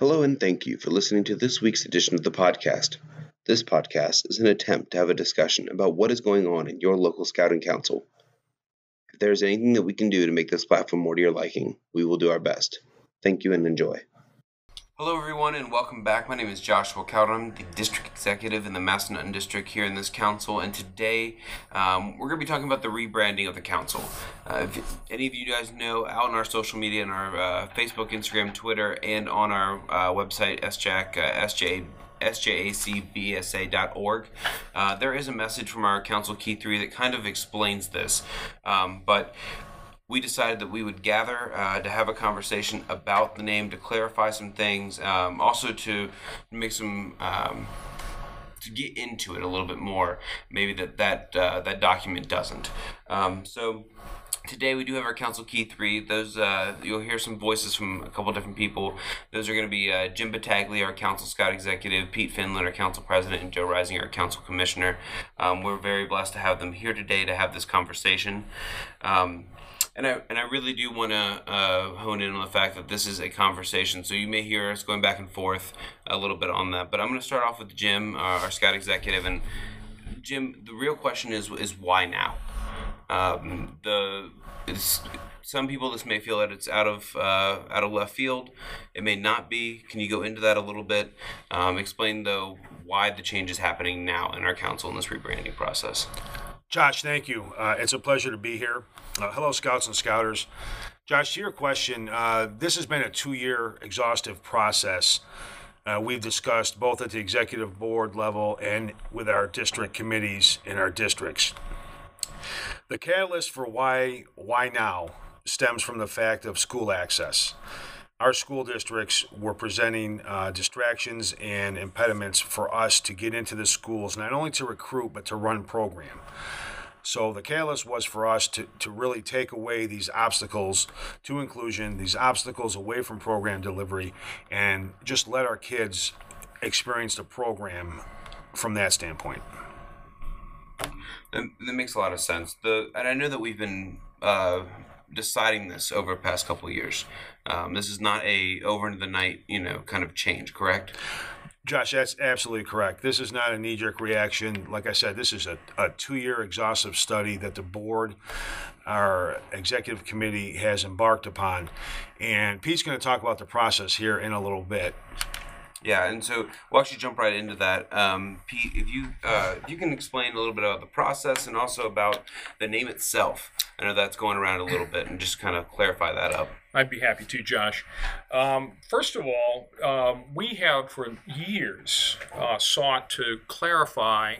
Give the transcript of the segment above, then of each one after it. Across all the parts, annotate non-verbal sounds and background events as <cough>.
Hello and thank you for listening to this week's edition of the podcast. This podcast is an attempt to have a discussion about what is going on in your local Scouting Council. If there is anything that we can do to make this platform more to your liking, we will do our best. Thank you and enjoy. Hello, everyone, and welcome back. My name is Joshua Cowden, the district executive in the Massanutten district here in this council. And today, um, we're going to be talking about the rebranding of the council. Uh, if any of you guys know, out on our social media, on our uh, Facebook, Instagram, Twitter, and on our uh, website, SJAC, uh, SJ sjacbsa.org. Uh, there is a message from our Council Key 3 that kind of explains this. Um, but we decided that we would gather uh, to have a conversation about the name, to clarify some things, um, also to make some. Um, to get into it a little bit more, maybe that that uh, that document doesn't. Um, so today we do have our council key three. Those uh, you'll hear some voices from a couple different people. Those are going to be uh, Jim Battaglia, our council scout executive, Pete Finland, our council president, and Joe Rising, our council commissioner. Um, we're very blessed to have them here today to have this conversation. Um, and I and I really do want to uh, hone in on the fact that this is a conversation. So you may hear us going back and forth a little bit on that. But I'm going to start off with Jim, uh, our scout executive, and Jim. The real question is is why now? Um, the some people this may feel that it's out of uh, out of left field. It may not be. Can you go into that a little bit? Um, explain though why the change is happening now in our council in this rebranding process. Josh, thank you. Uh, it's a pleasure to be here. Uh, hello, Scouts and Scouters. Josh, to your question, uh, this has been a two year exhaustive process. Uh, we've discussed both at the executive board level and with our district committees in our districts. The catalyst for why why now stems from the fact of school access. Our school districts were presenting uh, distractions and impediments for us to get into the schools, not only to recruit, but to run program. So the catalyst was for us to, to really take away these obstacles to inclusion, these obstacles away from program delivery, and just let our kids experience the program from that standpoint. That, that makes a lot of sense. The and I know that we've been uh, deciding this over the past couple years. Um, this is not a over the night, you know, kind of change, correct? Josh, that's absolutely correct. This is not a knee jerk reaction. Like I said, this is a, a two year exhaustive study that the board, our executive committee, has embarked upon. And Pete's going to talk about the process here in a little bit. Yeah, and so we'll actually jump right into that. Um, Pete, if you uh, if you can explain a little bit about the process and also about the name itself. I know that's going around a little bit, and just kind of clarify that up. I'd be happy to, Josh. Um, first of all, um, we have for years uh, sought to clarify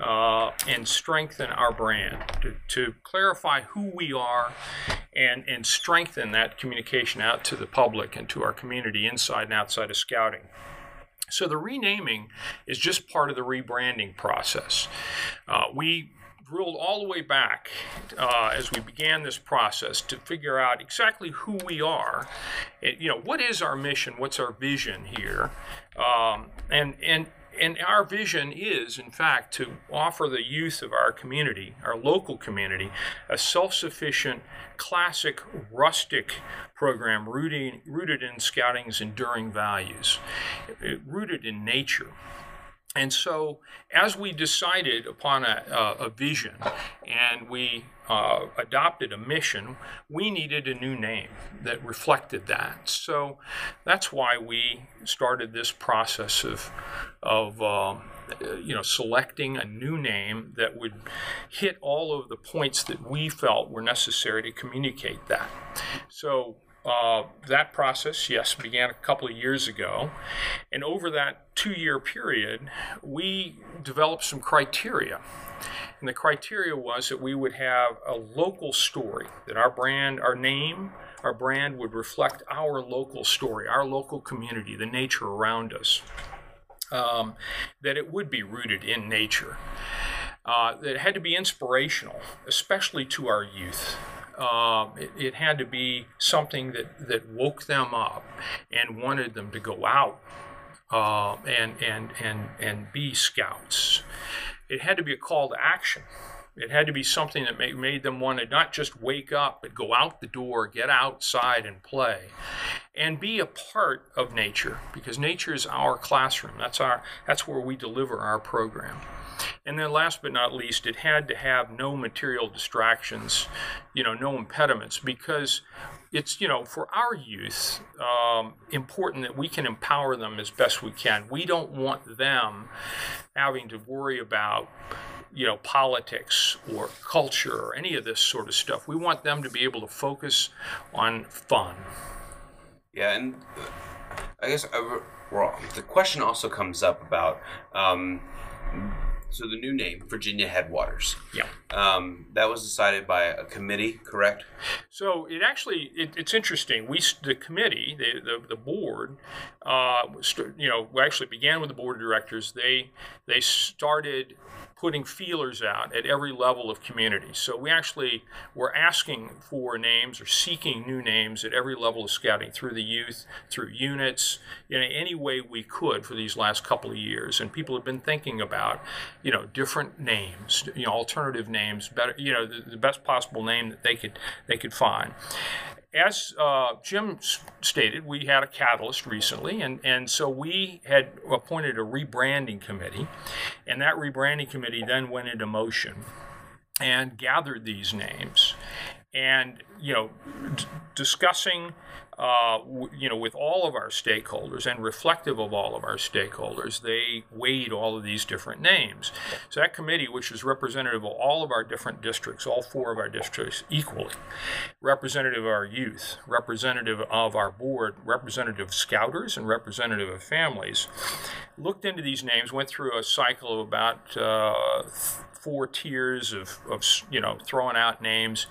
uh, and strengthen our brand, to, to, clarify who we are and, and strengthen that communication out to the public and to our community inside and outside of scouting. So the renaming is just part of the rebranding process. Uh, we drilled all the way back uh, as we began this process to figure out exactly who we are. It, you know, what is our mission? What's our vision here? Um, and and and our vision is, in fact, to offer the youth of our community, our local community, a self-sufficient, classic, rustic program rooted, rooted in scouting's enduring values, rooted in nature. And so, as we decided upon a, a, a vision and we uh, adopted a mission, we needed a new name that reflected that. So that's why we started this process of, of uh, you know, selecting a new name that would hit all of the points that we felt were necessary to communicate that. So uh, that process, yes, began a couple of years ago. And over that two year period, we developed some criteria. And the criteria was that we would have a local story, that our brand, our name, our brand would reflect our local story, our local community, the nature around us. Um, that it would be rooted in nature. Uh, that it had to be inspirational, especially to our youth. Uh, it, it, had to be something that, that woke them up and wanted them to go out uh, and, and, and, and be scouts. It had to be a call to action. It had to be something that made, made them want to not just wake up, but go out the door, get outside and play, and be a part of nature because nature is our classroom. That's our that's where we deliver our program. And then last but not least, it had to have no material distractions, you know, no impediments because it's, you know, for our youth, um, important that we can empower them as best we can. We don't want them having to worry about you know politics or culture or any of this sort of stuff we want them to be able to focus on fun Yeah, and uh, I guess uh, well, the question also comes up about um, so the new name, Virginia Headwaters. yeah Um, that was decided by a committee, correct? So it actually it, it's interesting. We the committee, the the, the board, uh, st- you know, we actually began with the board of directors. They they started putting feelers out at every level of community. So we actually were asking for names or seeking new names at every level of scouting through the youth, through units, in any way we could for these last couple of years. And people have been thinking about, you know, different names, you know, alternative names, better, you know, the, the best possible name that they could they could find as uh, Jim stated, we had a catalyst recently, and, and so we had appointed a rebranding committee, and that rebranding committee then went into motion and gathered these names, and you know, discussing. Uh, w- you know, with all of our stakeholders and reflective of all of our stakeholders, they weighed all of these different names. So that committee, which is representative of all of our different districts, all four of our districts equally, representative of our youth, representative of our board, representative of scouters, and representative of families, looked into these names, went through a cycle of about uh, four tiers of, of, you know, throwing out names,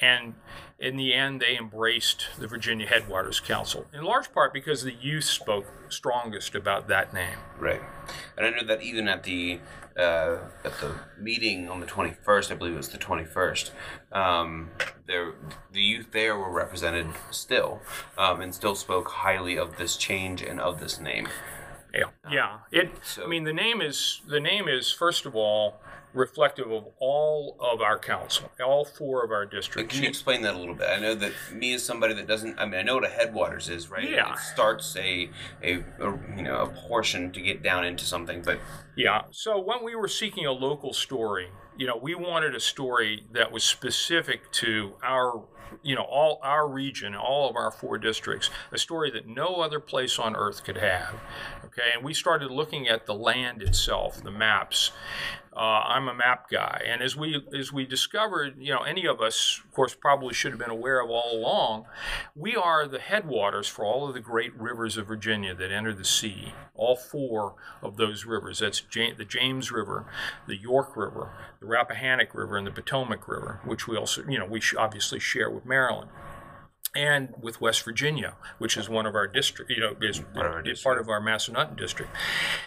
and in the end, they embraced the Virginia Headwaters Council, in large part because the youth spoke strongest about that name. Right. And I know that even at the uh, at the meeting on the twenty first, I believe it was the twenty first. Um, there, the youth there were represented still, um, and still spoke highly of this change and of this name. Yeah, yeah. It. so- I mean, the name is the name is first of all reflective of all of our council, all four of our districts. can you explain that a little bit? I know that me as somebody that doesn't, I mean, I know what a headwaters is, right? Yeah. It starts a, a, a you know a portion to get down into something, but Yeah. So when we were seeking a local story, you know, we wanted a story that was specific to our, you know, all our region, all of our four districts, a story that no other place on earth could have. Okay. And we started looking at the land itself, the maps. Uh, I'm a map guy, and as we as we discovered, you know, any of us, of course, probably should have been aware of all along, we are the headwaters for all of the great rivers of Virginia that enter the sea. All four of those rivers. That's Ja- the James River, the York River, the Rappahannock River, and the Potomac River, which we also, you know, we sh- obviously share with Maryland. And with West Virginia, which is one of our district, you know, is Part of our is part of our Massanutten district.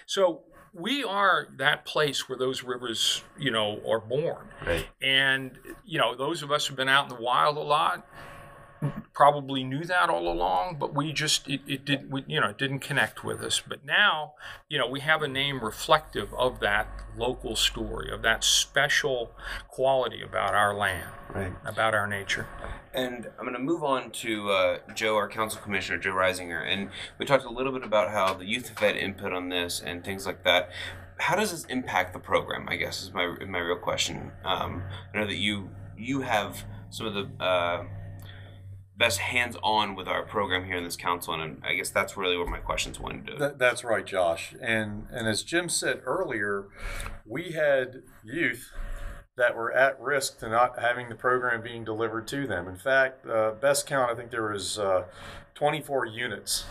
So we are that place where those rivers, you know, are born. right. And, you know, those of us who've been out in the wild a lot probably knew that all along, but we just, it, it did, we, you know, it didn't connect with us. But now, you know, we have a name reflective of that local story, of that special quality about our land, Right. about our nature. And I'm going to move on to uh, Joe, our council commissioner, Joe Reisinger. And we talked a little bit about how the youth have had input on this and things like that. How does this impact the program? I guess is my my real question. Um, I know that you you have some of the uh, best hands-on with our program here in this council, and I guess that's really where my questions went to. That, that's right, Josh. And and as Jim said earlier, we had youth that were at risk to not having the program being delivered to them. In fact, uh, best count, I think there was uh, 24 units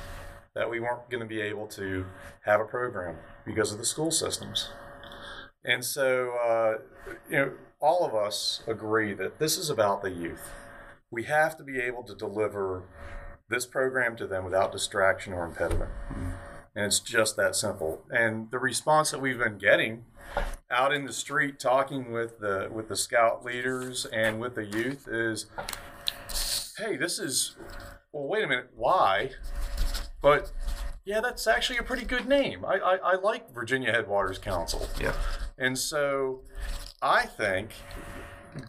that we weren't going to be able to have a program because of the school systems. And so, uh, you know, all of us agree that this is about the youth. We have to be able to deliver this program to them without distraction or impediment. And it's just that simple. And the response that we've been getting out in the street talking with the with the scout leaders and with the youth is hey, this is well wait a minute, why? But yeah, that's actually a pretty good name. I, I, I like Virginia Headwaters Council. yeah. And so I think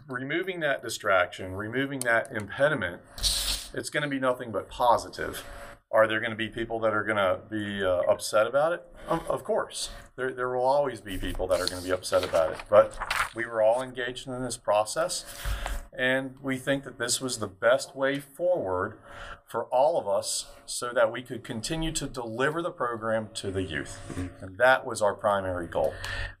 removing that distraction, removing that impediment, it's going to be nothing but positive. Are there going to be people that are going to be uh, upset about it? Um, of course. There, there will always be people that are going to be upset about it. But we were all engaged in this process, and we think that this was the best way forward for all of us so that we could continue to deliver the program to the youth. And that was our primary goal.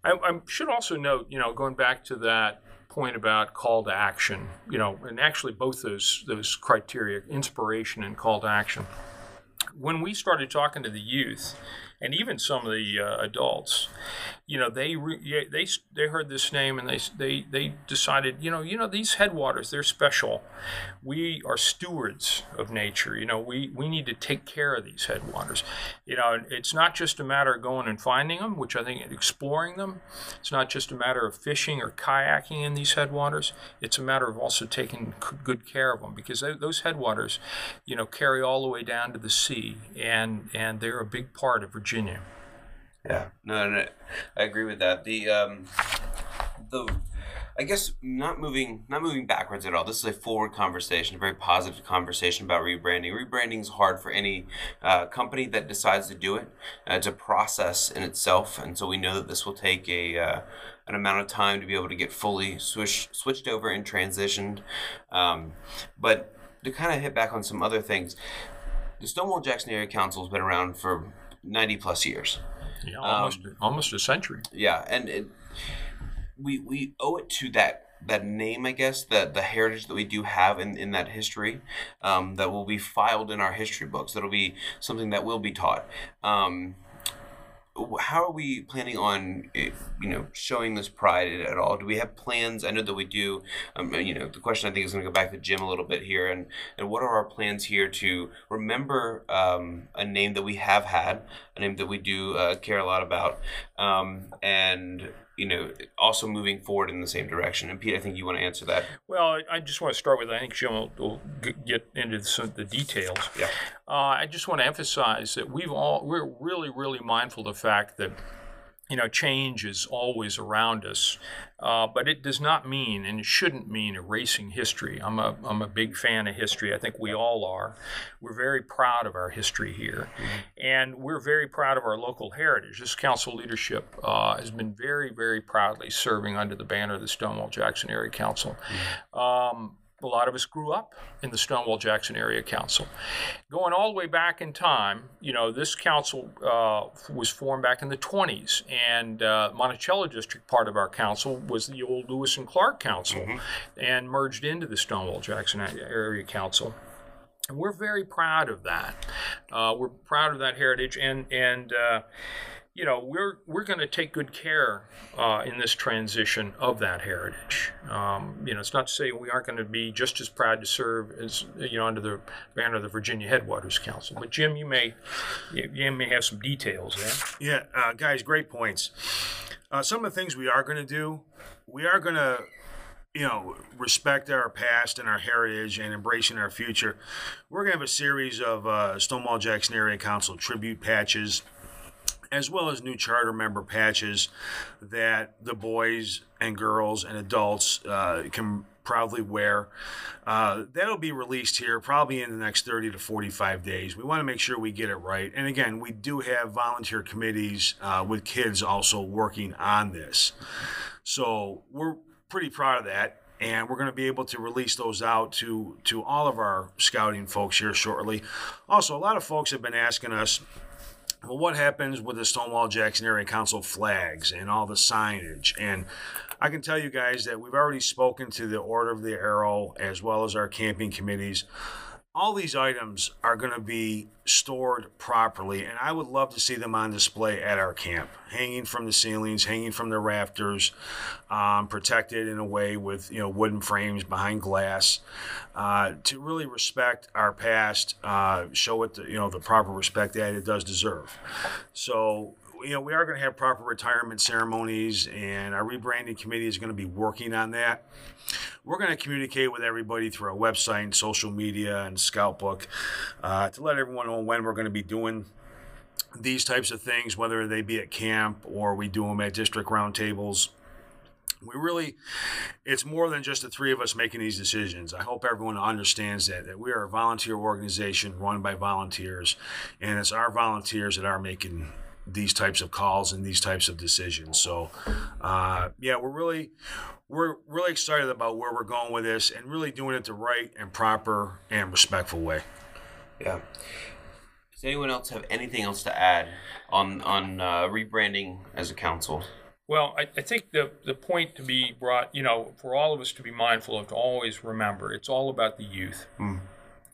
I, I should also note, you know, going back to that point about call to action, you know, and actually both those those criteria, inspiration and call to action. When we started talking to the youth, and even some of the uh, adults, you know, they they they heard this name and they they they decided, you know, you know these headwaters they're special. We are stewards of nature. You know, we we need to take care of these headwaters. You know, it's not just a matter of going and finding them, which I think exploring them. It's not just a matter of fishing or kayaking in these headwaters. It's a matter of also taking good care of them because they, those headwaters, you know, carry all the way down to the sea, and and they're a big part of Virginia. Yeah, no, no, no, I agree with that. The um, the I guess not moving not moving backwards at all. This is a forward conversation, a very positive conversation about rebranding. Rebranding is hard for any uh, company that decides to do it. Uh, it's a process in itself, and so we know that this will take a uh, an amount of time to be able to get fully switched switched over and transitioned. Um, but to kind of hit back on some other things, the Stonewall Jackson Area Council has been around for 90 plus years. Yeah, almost um, almost a century. Yeah, and it, we we owe it to that that name, I guess, the the heritage that we do have in, in that history, um, that will be filed in our history books. That'll be something that will be taught. Um, how are we planning on eh, you know showing this pride at all? Do we have plans? I know that we do. Um, you know the question i think is going to go back to jim a little bit here and and what are our plans here to remember um, a name that we have had a name that we do uh, care a lot about? Um, and you know, also moving forward in the same direction. And Pete, I think you want to answer that. Well, I just want to start with I think Jim will, will get into some, the details. Yeah. Uh, I just want to emphasize that we've all we're really really mindful of the fact that you know, change is always around us, uh, but it does not mean and it shouldn't mean erasing history. I'm a, I'm a big fan of history. I think we all are. We're very proud of our history here, mm-hmm. and we're very proud of our local heritage. This council leadership uh, has been very, very proudly serving under the banner of the Stonewall Jackson Area Council. Mm-hmm. Um, a lot of us grew up in the Stonewall Jackson Area Council. Going all the way back in time, you know, this council uh, was formed back in the 20s, and uh, Monticello District part of our council was the old Lewis and Clark Council mm-hmm. and merged into the Stonewall Jackson Area Council. And we're very proud of that. Uh, we're proud of that heritage, and and uh, you know, we're we're going to take good care uh, in this transition of that heritage. Um, you know, it's not to say we aren't going to be just as proud to serve as you know under the banner of the Virginia Headwaters Council. But Jim, you may you may have some details there. Yeah, uh, guys, great points. Uh, some of the things we are going to do, we are going to you know, respect our past and our heritage and embracing our future. We're going to have a series of uh, Stonewall Jackson Area Council tribute patches as well as new charter member patches that the boys and girls and adults uh, can proudly wear. Uh, that'll be released here probably in the next 30 to 45 days. We want to make sure we get it right. And again, we do have volunteer committees uh, with kids also working on this. So we're pretty proud of that. And we're going to be able to release those out to, to all of our scouting folks here shortly. Also, a lot of folks have been asking us well, what happens with the Stonewall Jackson Area Council flags and all the signage? And I can tell you guys that we've already spoken to the Order of the Arrow as well as our camping committees all these items are going to be stored properly and i would love to see them on display at our camp. Hanging from the ceilings hanging from the rafters um, protected in a way with you know wooden frames behind glass. Uh, to really respect our past uh, show it the, you know the proper respect that it does deserve. So you know we are going to have proper retirement ceremonies and our rebranding committee is going to be working on that we're going to communicate with everybody through our website and social media and Scoutbook uh, to let everyone know when we're going to be doing these types of things, whether they be at camp or we do them at district roundtables. we really it's more than just the three of us making these decisions i hope everyone understands that that we are a volunteer organization run by volunteers and it's our volunteers that are making these types of calls and these types of decisions so uh, yeah we're really we're really excited about where we're going with this and really doing it the right and proper and respectful way yeah does anyone else have anything else to add on on uh, rebranding as a council well, I, I, think the, the point to be brought, you know, for all of us to be mindful of, to always remember, it's all about the youth. Mm.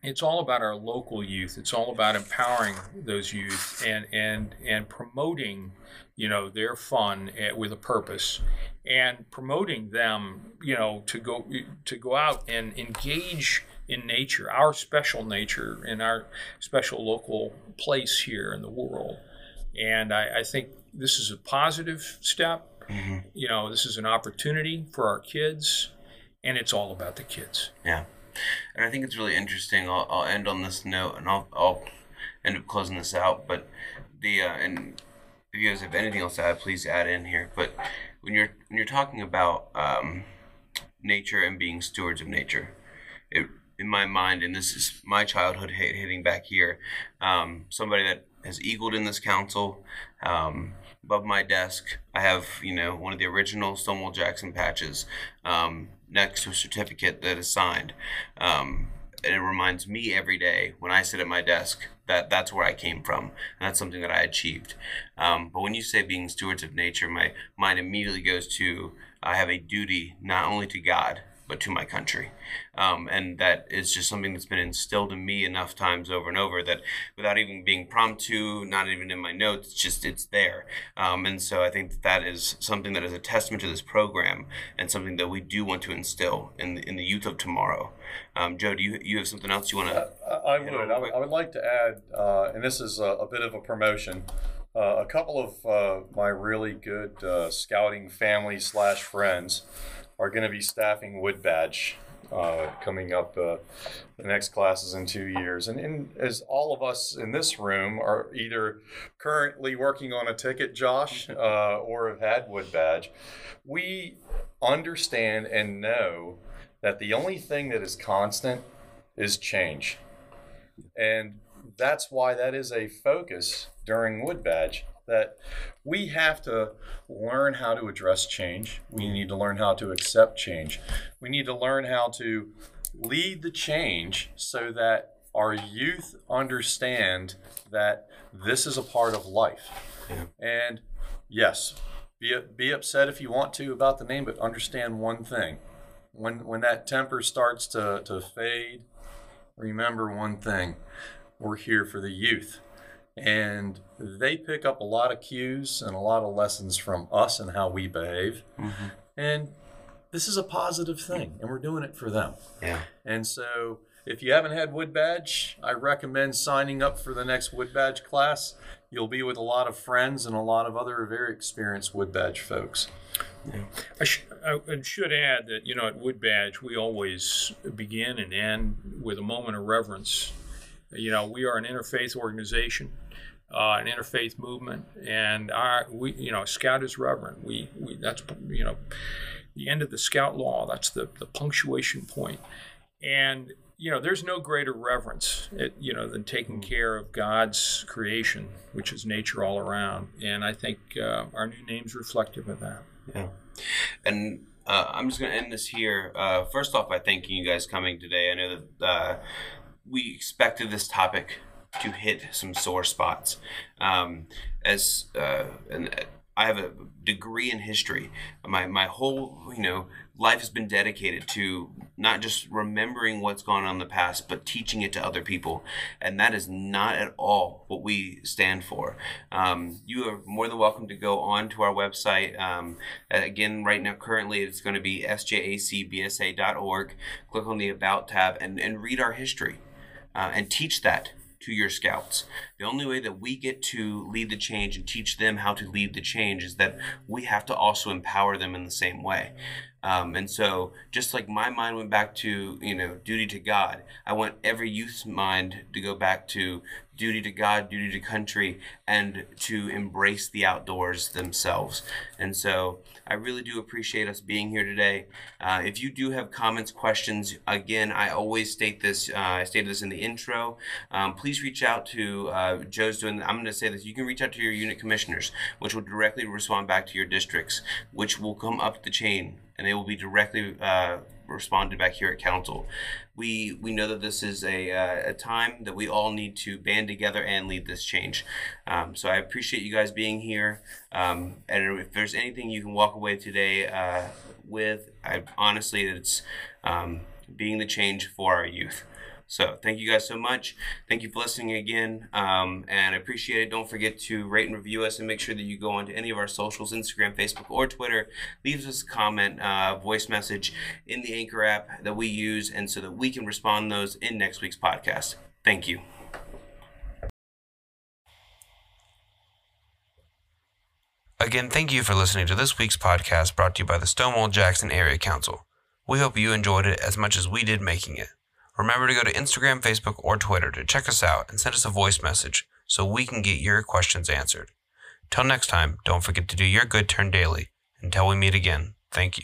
It's all about our local youth. It's all about empowering those youth and and and promoting, you know, their fun eh, with a purpose, and promoting them, you know, to go to go out and engage in nature, our special nature, in our special local place here in the world. And I, I think this is a positive step. Mm-hmm. You know, this is an opportunity for our kids, and it's all about the kids. Yeah, and I think it's really interesting. I'll, I'll end on this note, and I'll I'll end up closing this out. But the uh, and if you guys have anything else to add, please add in here. But when you're when you're talking about um, nature and being stewards of nature, it in my mind, and this is my childhood hitting back here, um, somebody that has eagled in this council. Um, above my desk, I have you know one of the original Stonewall Jackson patches um, next to a certificate that is signed. Um, and it reminds me every day when I sit at my desk that that's where I came from. And that's something that I achieved. Um, but when you say being stewards of nature, my mind immediately goes to I have a duty not only to God but to my country. Um, and that is just something that's been instilled in me enough times over and over that without even being prompted to, not even in my notes, just it's there. Um, and so I think that, that is something that is a testament to this program and something that we do want to instill in the, in the youth of tomorrow. Um, Joe, do you, you have something else you want to? Uh, I would. I would. I would like to add, uh, and this is a, a, bit of a promotion. Uh, a couple of uh, my really good uh, scouting family slash friends are going to be staffing Wood Badge uh, coming up. Uh, the next classes in two years, and, and as all of us in this room are either currently working on a ticket, Josh, <laughs> uh, or have had Wood Badge, we understand and know that the only thing that is constant is change, and that's why that is a focus during Wood Badge that we have to learn how to address change. We need to learn how to accept change. We need to learn how to lead the change so that our youth understand that this is a part of life. Yeah. And yes, be, be upset if you want to about the name, but understand one thing. When, when that temper starts to, to fade, remember one thing we're here for the youth and they pick up a lot of cues and a lot of lessons from us and how we behave. Mm-hmm. And this is a positive thing, and we're doing it for them. Yeah. And so, if you haven't had Wood Badge, I recommend signing up for the next Wood Badge class. You'll be with a lot of friends and a lot of other very experienced Wood Badge folks. Yeah. I, sh- I, should add that, you know, at Wood Badge, we always begin and end with a moment of reverence. You know, we are an interfaith organization uh, an interfaith movement, and our we you know Scout is reverent. We we that's you know the end of the Scout law. That's the the punctuation point, and you know there's no greater reverence it, you know than taking care of God's creation, which is nature all around. And I think uh, our new name's reflective of that. Yeah, and. Uh, I'm just going to end this here. Uh, first off, by thanking you guys coming today. I know that uh, we expected this topic to hit some sore spots. Um, as uh, and I have a degree in history. My my whole you know life has been dedicated to not just remembering what's gone on in the past, but teaching it to other people, and that is not at all what we stand for. Um, you are more than welcome to go on to our website. Um, again, right now, currently, it's going to be sjacbsa.org. Click on the About tab and and read our history. Uh, and teach that to your scouts. The only way that we get to lead the change and teach them how to lead the change is that we have to also empower them in the same way. Um, and so, just like my mind went back to, you know, duty to God, I want every youth's mind to go back to duty to God, duty to country, and to embrace the outdoors themselves. And so I really do appreciate us being here today. Uh, if you do have comments, questions, again, I always state this, uh, I stated this in the intro. Um, please reach out to uh, Joe's doing, I'm going to say this, you can reach out to your unit commissioners, which will directly respond back to your districts, which will come up the chain and they will be directly uh, responded back here at council. We we know that this is a, uh, a time that we all need to band together and lead this change. Um, so I appreciate you guys being here. Um, and if there's anything you can walk away today uh, with, I honestly it's um, being the change for our youth. So thank you guys so much. Thank you for listening again, um, and I appreciate it. Don't forget to rate and review us, and make sure that you go onto any of our socials, Instagram, Facebook, or Twitter. Leave us a comment, uh, voice message in the Anchor app that we use, and so that we can respond those in next week's podcast. Thank you. Again, thank you for listening to this week's podcast brought to you by the Stonewall Jackson Area Council. We hope you enjoyed it as much as we did making it. Remember to go to Instagram, Facebook, or Twitter to check us out and send us a voice message so we can get your questions answered. Till next time, don't forget to do your good turn daily. Until we meet again, thank you.